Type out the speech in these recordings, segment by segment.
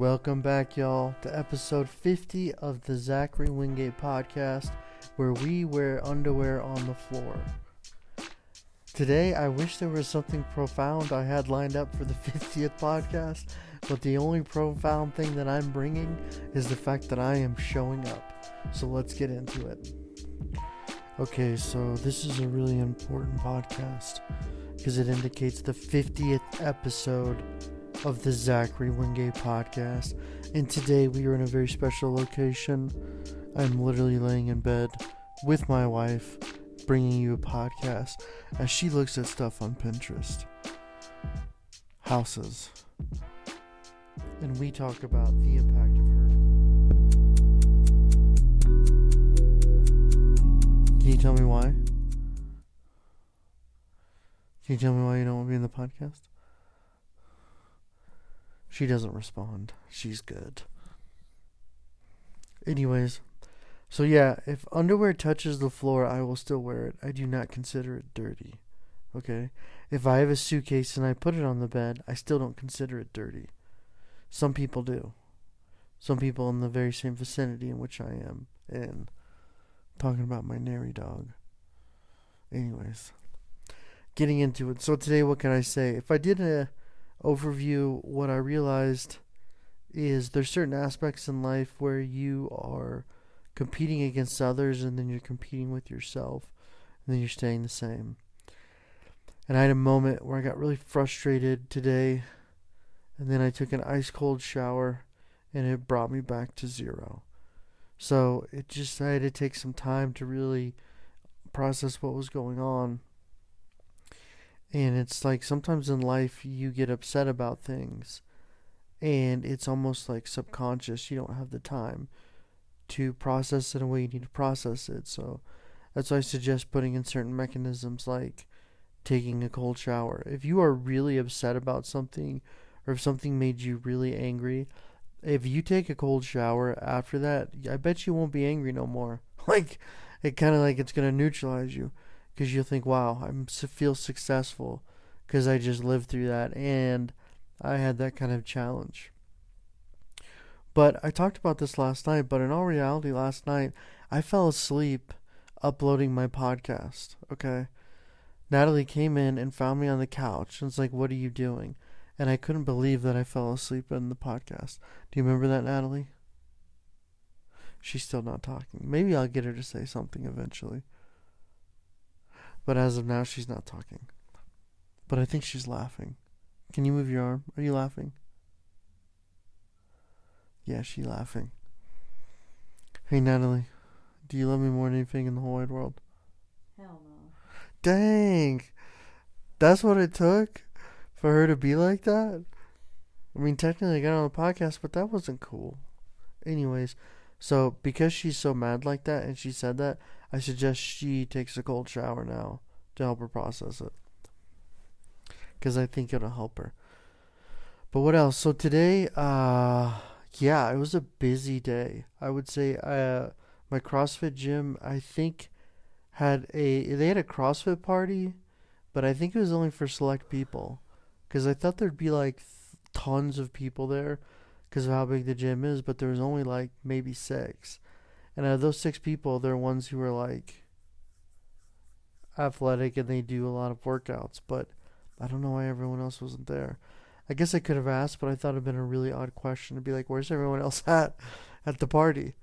Welcome back, y'all, to episode 50 of the Zachary Wingate podcast, where we wear underwear on the floor. Today, I wish there was something profound I had lined up for the 50th podcast, but the only profound thing that I'm bringing is the fact that I am showing up. So let's get into it. Okay, so this is a really important podcast because it indicates the 50th episode of the Zachary Wingate podcast. And today we are in a very special location. I'm literally laying in bed with my wife, bringing you a podcast as she looks at stuff on Pinterest. Houses. And we talk about the impact of her. Can you tell me why? Can you tell me why you don't want to be in the podcast? She doesn't respond. She's good. Anyways, so yeah, if underwear touches the floor, I will still wear it. I do not consider it dirty. Okay? If I have a suitcase and I put it on the bed, I still don't consider it dirty. Some people do. Some people in the very same vicinity in which I am. And talking about my nary dog. Anyways, getting into it. So today, what can I say? If I did a overview, what I realized is there's certain aspects in life where you are competing against others and then you're competing with yourself and then you're staying the same. And I had a moment where I got really frustrated today and then I took an ice cold shower and it brought me back to zero. So it just I had to take some time to really process what was going on and it's like sometimes in life you get upset about things and it's almost like subconscious. You don't have the time to process it in a way you need to process it. So that's why I suggest putting in certain mechanisms like taking a cold shower. If you are really upset about something or if something made you really angry, if you take a cold shower after that, I bet you won't be angry no more. Like it kind of like it's going to neutralize you because you'll think, wow, I feel successful because I just lived through that and I had that kind of challenge. But I talked about this last night, but in all reality, last night I fell asleep uploading my podcast. Okay. Natalie came in and found me on the couch and was like, What are you doing? And I couldn't believe that I fell asleep in the podcast. Do you remember that, Natalie? She's still not talking. Maybe I'll get her to say something eventually. But as of now, she's not talking. But I think she's laughing. Can you move your arm? Are you laughing? Yeah, she's laughing. Hey, Natalie. Do you love me more than anything in the whole wide world? Hell no. Dang. That's what it took for her to be like that? I mean, technically, I got on the podcast, but that wasn't cool. Anyways, so because she's so mad like that and she said that, I suggest she takes a cold shower now to help her process it. Because I think it'll help her. But what else? So today, uh, yeah, it was a busy day. I would say, uh, my CrossFit gym, I think, had a they had a CrossFit party, but I think it was only for select people, because I thought there'd be like tons of people there, because of how big the gym is, but there was only like maybe six. And out of those six people, they're ones who are like athletic and they do a lot of workouts. But I don't know why everyone else wasn't there. I guess I could have asked, but I thought it'd been a really odd question to be like, "Where's everyone else at at the party?"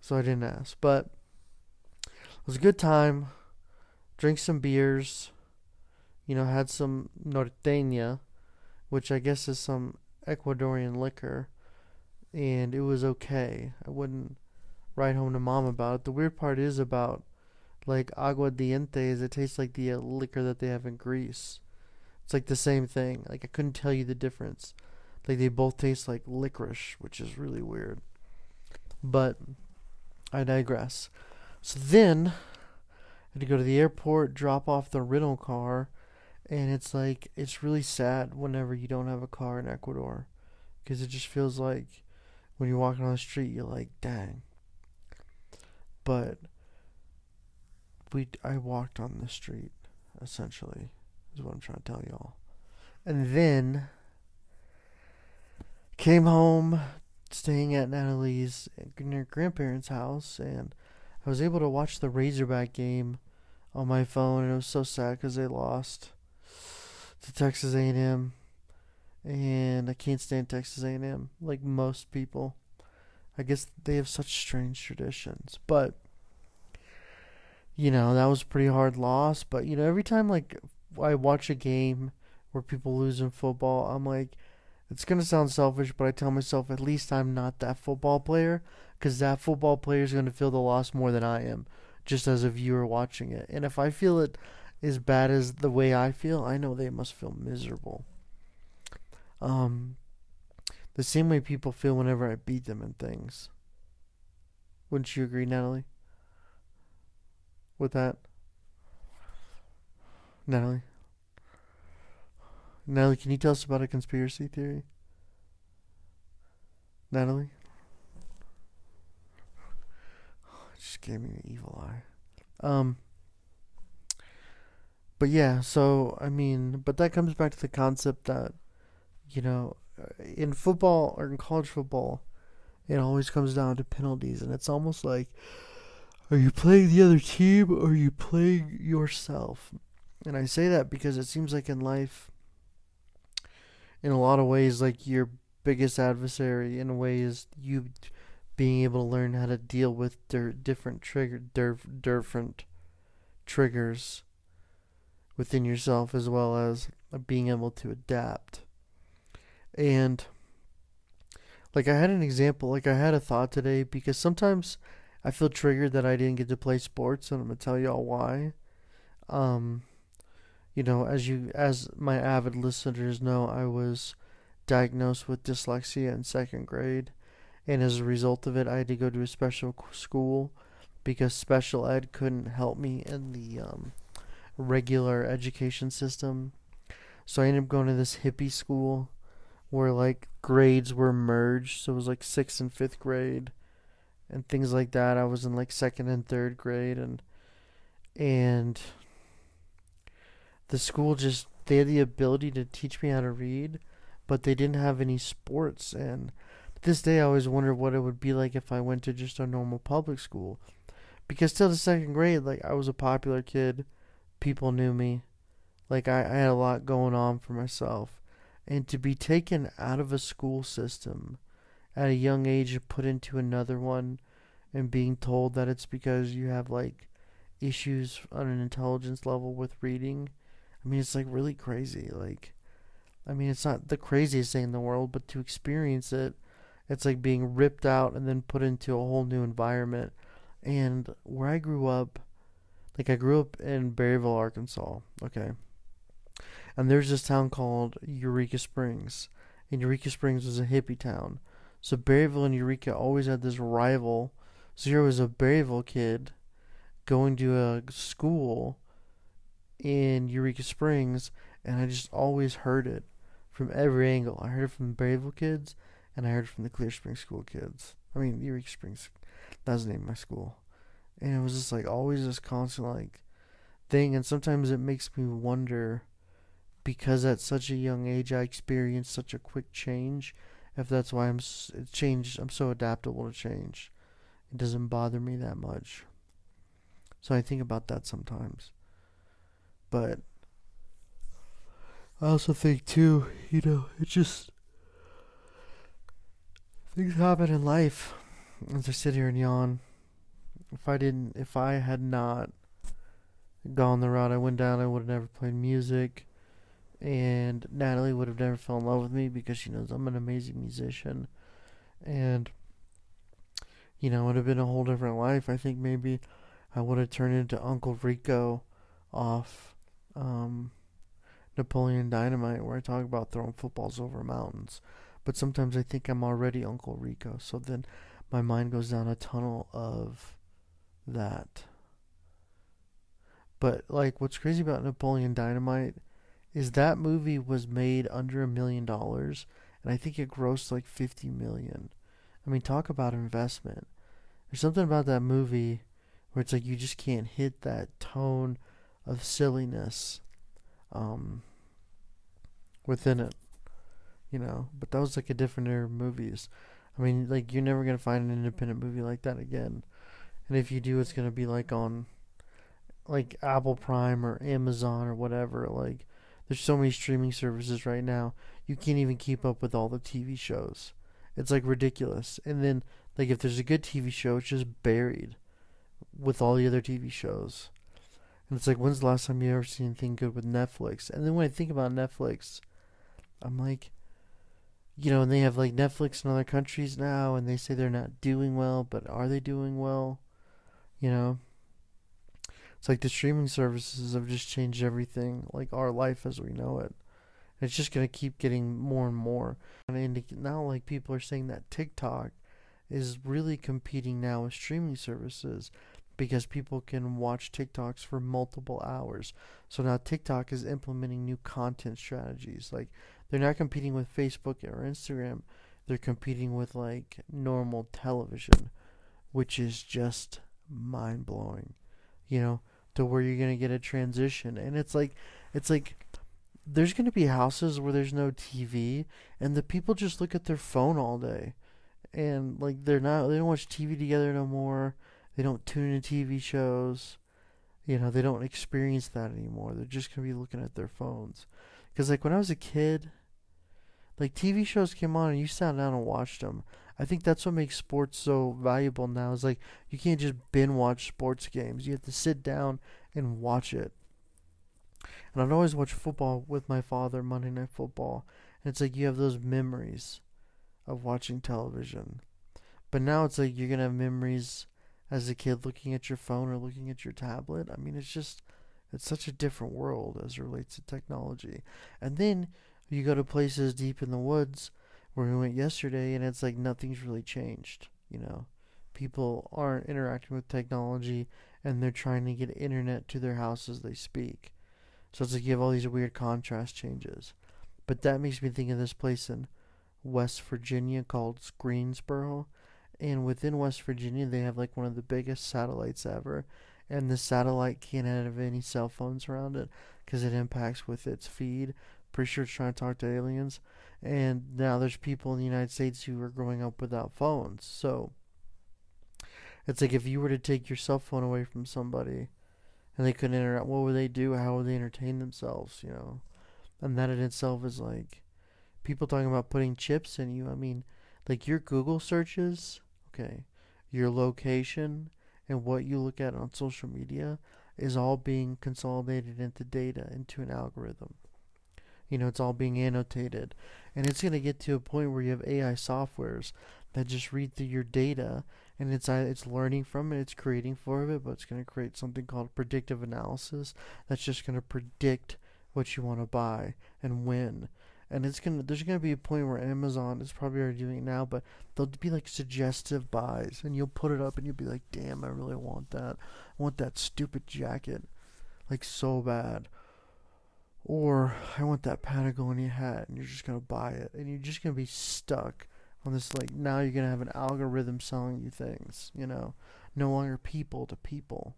So I didn't ask. But it was a good time. Drink some beers. You know, had some norteña, which I guess is some Ecuadorian liquor, and it was okay. I wouldn't write home to mom about it. The weird part is about like aguardiente is it tastes like the uh, liquor that they have in Greece. It's like the same thing. Like I couldn't tell you the difference. Like they both taste like licorice, which is really weird. But I digress. So then I had to go to the airport, drop off the rental car, and it's like it's really sad whenever you don't have a car in Ecuador because it just feels like when you're walking on the street, you're like, dang, but we I walked on the street essentially is what I'm trying to tell y'all. And then came home, staying at Natalie's near grandparents' house, and I was able to watch the Razorback game on my phone, and it was so sad because they lost to Texas A&M, and I can't stand Texas A&M like most people. I guess they have such strange traditions, but you know that was a pretty hard loss. But you know every time like I watch a game where people lose in football, I'm like, it's gonna sound selfish, but I tell myself at least I'm not that football player, because that football player is gonna feel the loss more than I am, just as a viewer watching it. And if I feel it as bad as the way I feel, I know they must feel miserable. Um, the same way people feel whenever I beat them in things. Wouldn't you agree, Natalie? With that? Natalie? Natalie, can you tell us about a conspiracy theory? Natalie? Just gave me an evil eye. Um, but yeah, so I mean, but that comes back to the concept that, you know, uh, in football or in college football, it always comes down to penalties, and it's almost like, are you playing the other team or are you playing yourself? And I say that because it seems like in life, in a lot of ways, like your biggest adversary, in a way, is you being able to learn how to deal with their different trigger, their different triggers within yourself, as well as being able to adapt. And like I had an example, like I had a thought today because sometimes I feel triggered that I didn't get to play sports, and I'm gonna tell y'all why. Um, you know, as you as my avid listeners know, I was diagnosed with dyslexia in second grade, and as a result of it, I had to go to a special school because special ed couldn't help me in the um, regular education system. So I ended up going to this hippie school where like grades were merged. So it was like sixth and fifth grade and things like that. I was in like second and third grade and and the school just they had the ability to teach me how to read, but they didn't have any sports and this day I always wondered what it would be like if I went to just a normal public school. Because till the second grade, like I was a popular kid, people knew me. Like I, I had a lot going on for myself and to be taken out of a school system at a young age and put into another one and being told that it's because you have like issues on an intelligence level with reading i mean it's like really crazy like i mean it's not the craziest thing in the world but to experience it it's like being ripped out and then put into a whole new environment. And where i grew up like i grew up in berryville arkansas okay and there's this town called Eureka Springs. And Eureka Springs was a hippie town. So Berryville and Eureka always had this rival. Zero was a Berryville kid going to a school in Eureka Springs, and I just always heard it from every angle. I heard it from the Berryville kids, and I heard it from the Clear Springs school kids. I mean, Eureka Springs, that was the name of my school. And it was just like always this constant like thing, and sometimes it makes me wonder because at such a young age I experienced such a quick change. If that's why I'm changed, I'm so adaptable to change. It doesn't bother me that much. So I think about that sometimes. But I also think too, you know, it just things happen in life. As I sit here and yawn, if I didn't, if I had not gone the route I went down, I would have never played music and Natalie would have never fell in love with me because she knows I'm an amazing musician, and you know it would have been a whole different life. I think maybe I would have turned into Uncle Rico off um, Napoleon Dynamite, where I talk about throwing footballs over mountains. But sometimes I think I'm already Uncle Rico, so then my mind goes down a tunnel of that. But like, what's crazy about Napoleon Dynamite is that movie was made under a million dollars, and I think it grossed like fifty million. I mean, talk about investment. There's something about that movie where it's like you just can't hit that tone of silliness um, within it, you know. But that was like a different era of movies. I mean, like you're never gonna find an independent movie like that again. And if you do, it's gonna be like on, like Apple Prime or Amazon or whatever. Like, there's so many streaming services right now. You can't even keep up with all the TV shows. It's like ridiculous. And then, like, if there's a good TV show, it's just buried with all the other TV shows. And it's like, when's the last time you ever seen anything good with Netflix? And then when I think about Netflix, I'm like, you know, and they have like Netflix in other countries now, and they say they're not doing well, but are they doing well? You know, it's like the streaming services have just changed everything, like our life as we know it. It's just gonna keep getting more and more. And now, like people are saying that TikTok is really competing now with streaming services because people can watch TikToks for multiple hours. So now TikTok is implementing new content strategies. Like they're not competing with Facebook or Instagram. They're competing with like normal television, which is just mind blowing. You know, to where you're gonna get a transition, and it's like, it's like, there's gonna be houses where there's no TV, and the people just look at their phone all day, and like they're not, they don't watch TV together no more. They don't tune into TV shows. You know, they don't experience that anymore. They're just gonna be looking at their phones. Because like when I was a kid, like TV shows came on and you sat down and watched them. I think that's what makes sports so valuable now. Is like you can't just binge watch sports games. You have to sit down and watch it. And I'd always watch football with my father, Monday Night Football, and it's like you have those memories of watching television. But now it's like you're gonna have memories as a kid looking at your phone or looking at your tablet. I mean, it's just it's such a different world as it relates to technology. And then you go to places deep in the woods where we went yesterday, and it's like nothing's really changed. You know, people aren't interacting with technology, and they're trying to get internet to their house as they speak. So it's like you have all these weird contrast changes. But that makes me think of this place in West Virginia called Greensboro. And within West Virginia, they have like one of the biggest satellites ever. And the satellite can't have any cell phones around it because it impacts with its feed. Pretty sure it's trying to talk to aliens. And now there's people in the United States who are growing up without phones. So it's like if you were to take your cell phone away from somebody and they couldn't interact, what would they do? How would they entertain themselves, you know? And that in itself is like people talking about putting chips in you. I mean, like your Google searches, okay, your location and what you look at on social media is all being consolidated into data into an algorithm. You know, it's all being annotated. And it's going to get to a point where you have AI softwares that just read through your data and it's uh, it's learning from it, it's creating for it, but it's going to create something called predictive analysis that's just going to predict what you want to buy and when. And it's gonna there's gonna be a point where Amazon is probably already doing it now, but there'll be like suggestive buys, and you'll put it up, and you'll be like, "Damn, I really want that. I want that stupid jacket, like so bad." Or I want that Patagonia hat, and you're just gonna buy it, and you're just gonna be stuck on this. Like now, you're gonna have an algorithm selling you things. You know, no longer people to people.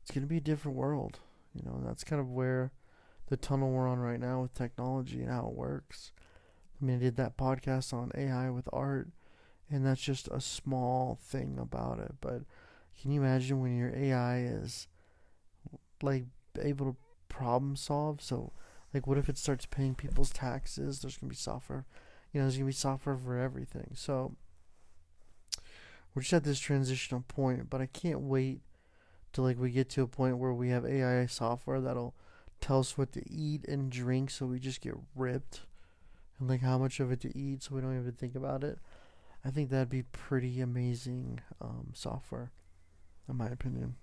It's gonna be a different world. You know, and that's kind of where the tunnel we're on right now with technology and how it works. I mean, I did that podcast on AI with art, and that's just a small thing about it. But can you imagine when your AI is like able to problem solve. So, like, what if it starts paying people's taxes? There's gonna be software, you know, there's gonna be software for everything. So, we're just at this transitional point, but I can't wait till like we get to a point where we have AI software that'll tell us what to eat and drink, so we just get ripped, and like how much of it to eat, so we don't even think about it. I think that'd be pretty amazing um, software, in my opinion.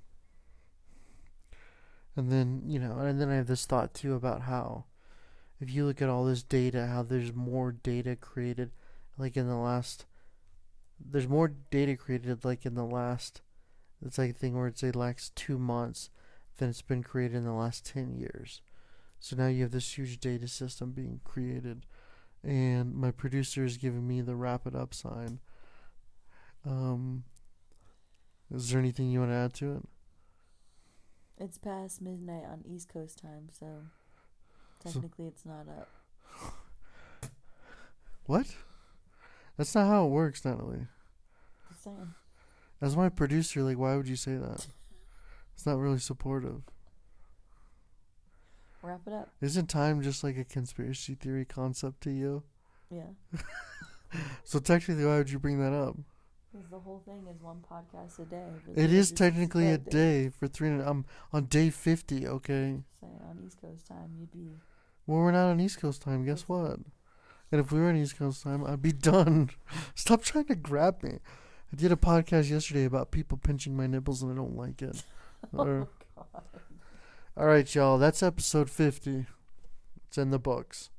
And then, you know, and then I have this thought too about how if you look at all this data, how there's more data created like in the last there's more data created like in the last it's like a thing where it's like last two months than it's been created in the last ten years. So now you have this huge data system being created and my producer is giving me the wrap it up sign. Um is there anything you want to add to it? It's past midnight on East Coast time, so technically it's not up. What? That's not how it works, Natalie. Just saying. As my producer, like, why would you say that? It's not really supportive. Wrap it up. Isn't time just like a conspiracy theory concept to you? Yeah. So technically, why would you bring that up? Because the whole thing is one podcast a day. It is technically a day for three. I'm um, on day fifty. Okay. Saying on East Coast time, you'd be. Well, we're not on East Coast time. Guess what? And if we were on East Coast time, I'd be done. Stop trying to grab me. I did a podcast yesterday about people pinching my nipples, and I don't like it. Oh, God. all right, y'all. That's episode fifty. It's in the books.